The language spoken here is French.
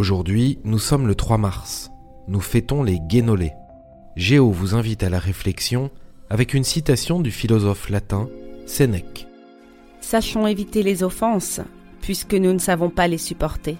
Aujourd'hui, nous sommes le 3 mars. Nous fêtons les Guénolés. Géo vous invite à la réflexion avec une citation du philosophe latin Sénèque. Sachons éviter les offenses, puisque nous ne savons pas les supporter.